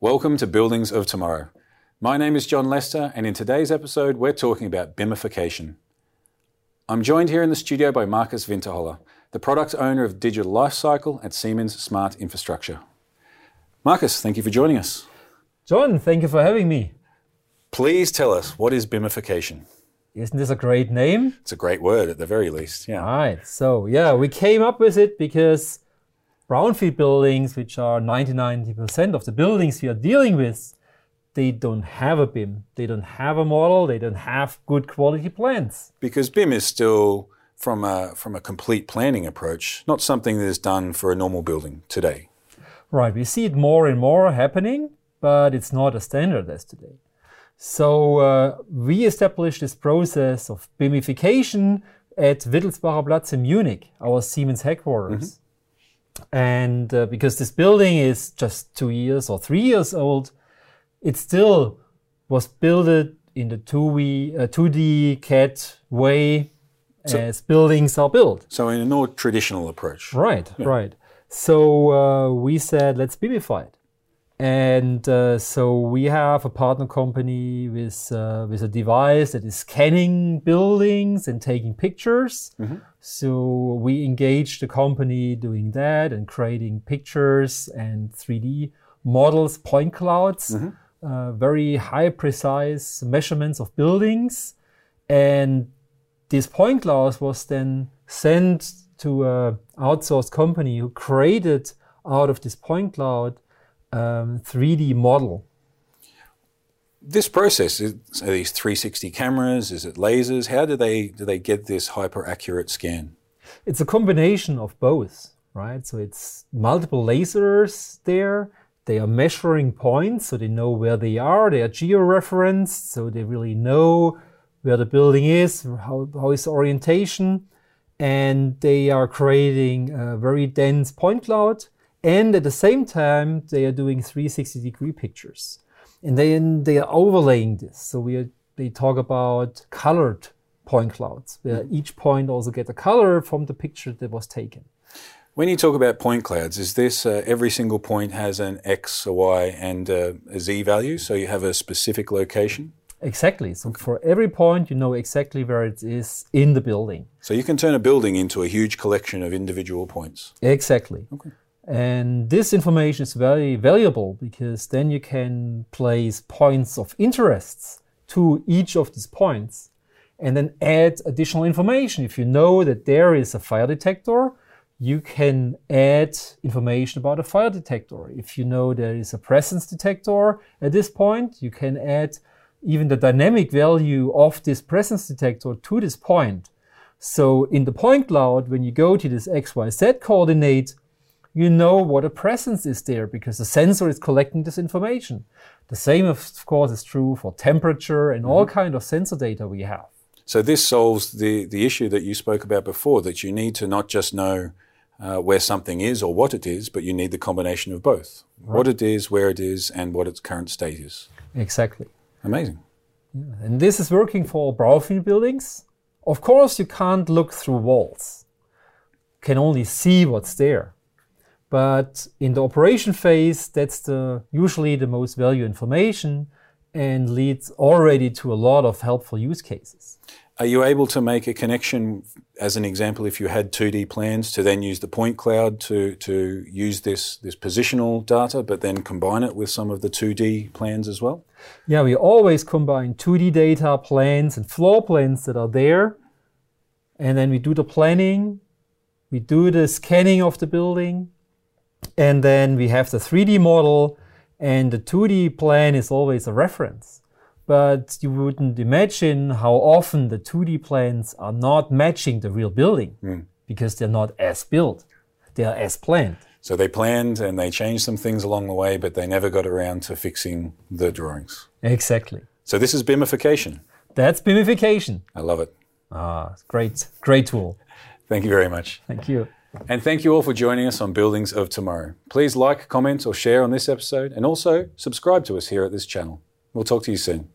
Welcome to Buildings of Tomorrow. My name is John Lester, and in today's episode, we're talking about BIMification. I'm joined here in the studio by Markus Winterholer, the product owner of Digital Lifecycle at Siemens Smart Infrastructure. Markus, thank you for joining us. John, thank you for having me. Please tell us what is BIMification? Isn't this a great name? It's a great word at the very least, yeah. All right. So, yeah, we came up with it because brownfield buildings, which are 90 90% of the buildings we are dealing with, they don't have a BIM. They don't have a model. They don't have good quality plans. Because BIM is still, from a, from a complete planning approach, not something that is done for a normal building today. Right. We see it more and more happening, but it's not a standard as today. So uh, we established this process of BIMification at Wittelsbacher Platz in Munich, our Siemens headquarters. Mm-hmm. And uh, because this building is just two years or three years old, it still was built in the 2D, uh, 2D CAD way so, as buildings are built. So in a more traditional approach. Right, yeah. right. So uh, we said, let's BIMify it. And uh, so we have a partner company with uh, with a device that is scanning buildings and taking pictures. Mm-hmm. So we engage the company doing that and creating pictures and 3D models, point clouds, mm-hmm. uh, very high precise measurements of buildings, and this point cloud was then sent to an outsourced company who created out of this point cloud um, 3D model. This process is are these 360 cameras? Is it lasers? How do they do they get this hyper accurate scan? It's a combination of both, right? So it's multiple lasers there. They are measuring points, so they know where they are. They are geo-referenced, so they really know where the building is, how, how is the orientation, and they are creating a very dense point cloud and at the same time, they are doing 360 degree pictures. And then they are overlaying this. So we are, they talk about colored point clouds, where mm. each point also get a color from the picture that was taken. When you talk about point clouds, is this uh, every single point has an X, a Y, and uh, a Z value? So you have a specific location? Exactly. So for every point, you know exactly where it is in the building. So you can turn a building into a huge collection of individual points. Exactly. Okay. And this information is very valuable because then you can place points of interests to each of these points and then add additional information. If you know that there is a fire detector, you can add information about a fire detector. If you know there is a presence detector at this point, you can add even the dynamic value of this presence detector to this point. So in the point cloud, when you go to this XYZ coordinate, you know what a presence is there because the sensor is collecting this information. The same, of course, is true for temperature and mm-hmm. all kind of sensor data we have. So this solves the, the issue that you spoke about before, that you need to not just know uh, where something is or what it is, but you need the combination of both. Right. What it is, where it is, and what its current state is. Exactly. Amazing. Yeah. And this is working for brownfield buildings. Of course, you can't look through walls. You can only see what's there. But in the operation phase, that's the usually the most value information and leads already to a lot of helpful use cases. Are you able to make a connection, as an example, if you had 2D plans, to then use the point cloud to, to use this, this positional data, but then combine it with some of the 2D plans as well? Yeah, we always combine 2D data, plans, and floor plans that are there. And then we do the planning, we do the scanning of the building, and then we have the 3D model, and the 2D plan is always a reference. But you wouldn't imagine how often the 2D plans are not matching the real building mm. because they're not as built, they are as planned. So they planned and they changed some things along the way, but they never got around to fixing the drawings. Exactly. So this is BIMification. That's BIMification. I love it. Ah, great, great tool. Thank you very much. Thank you. And thank you all for joining us on Buildings of Tomorrow. Please like, comment, or share on this episode, and also subscribe to us here at this channel. We'll talk to you soon.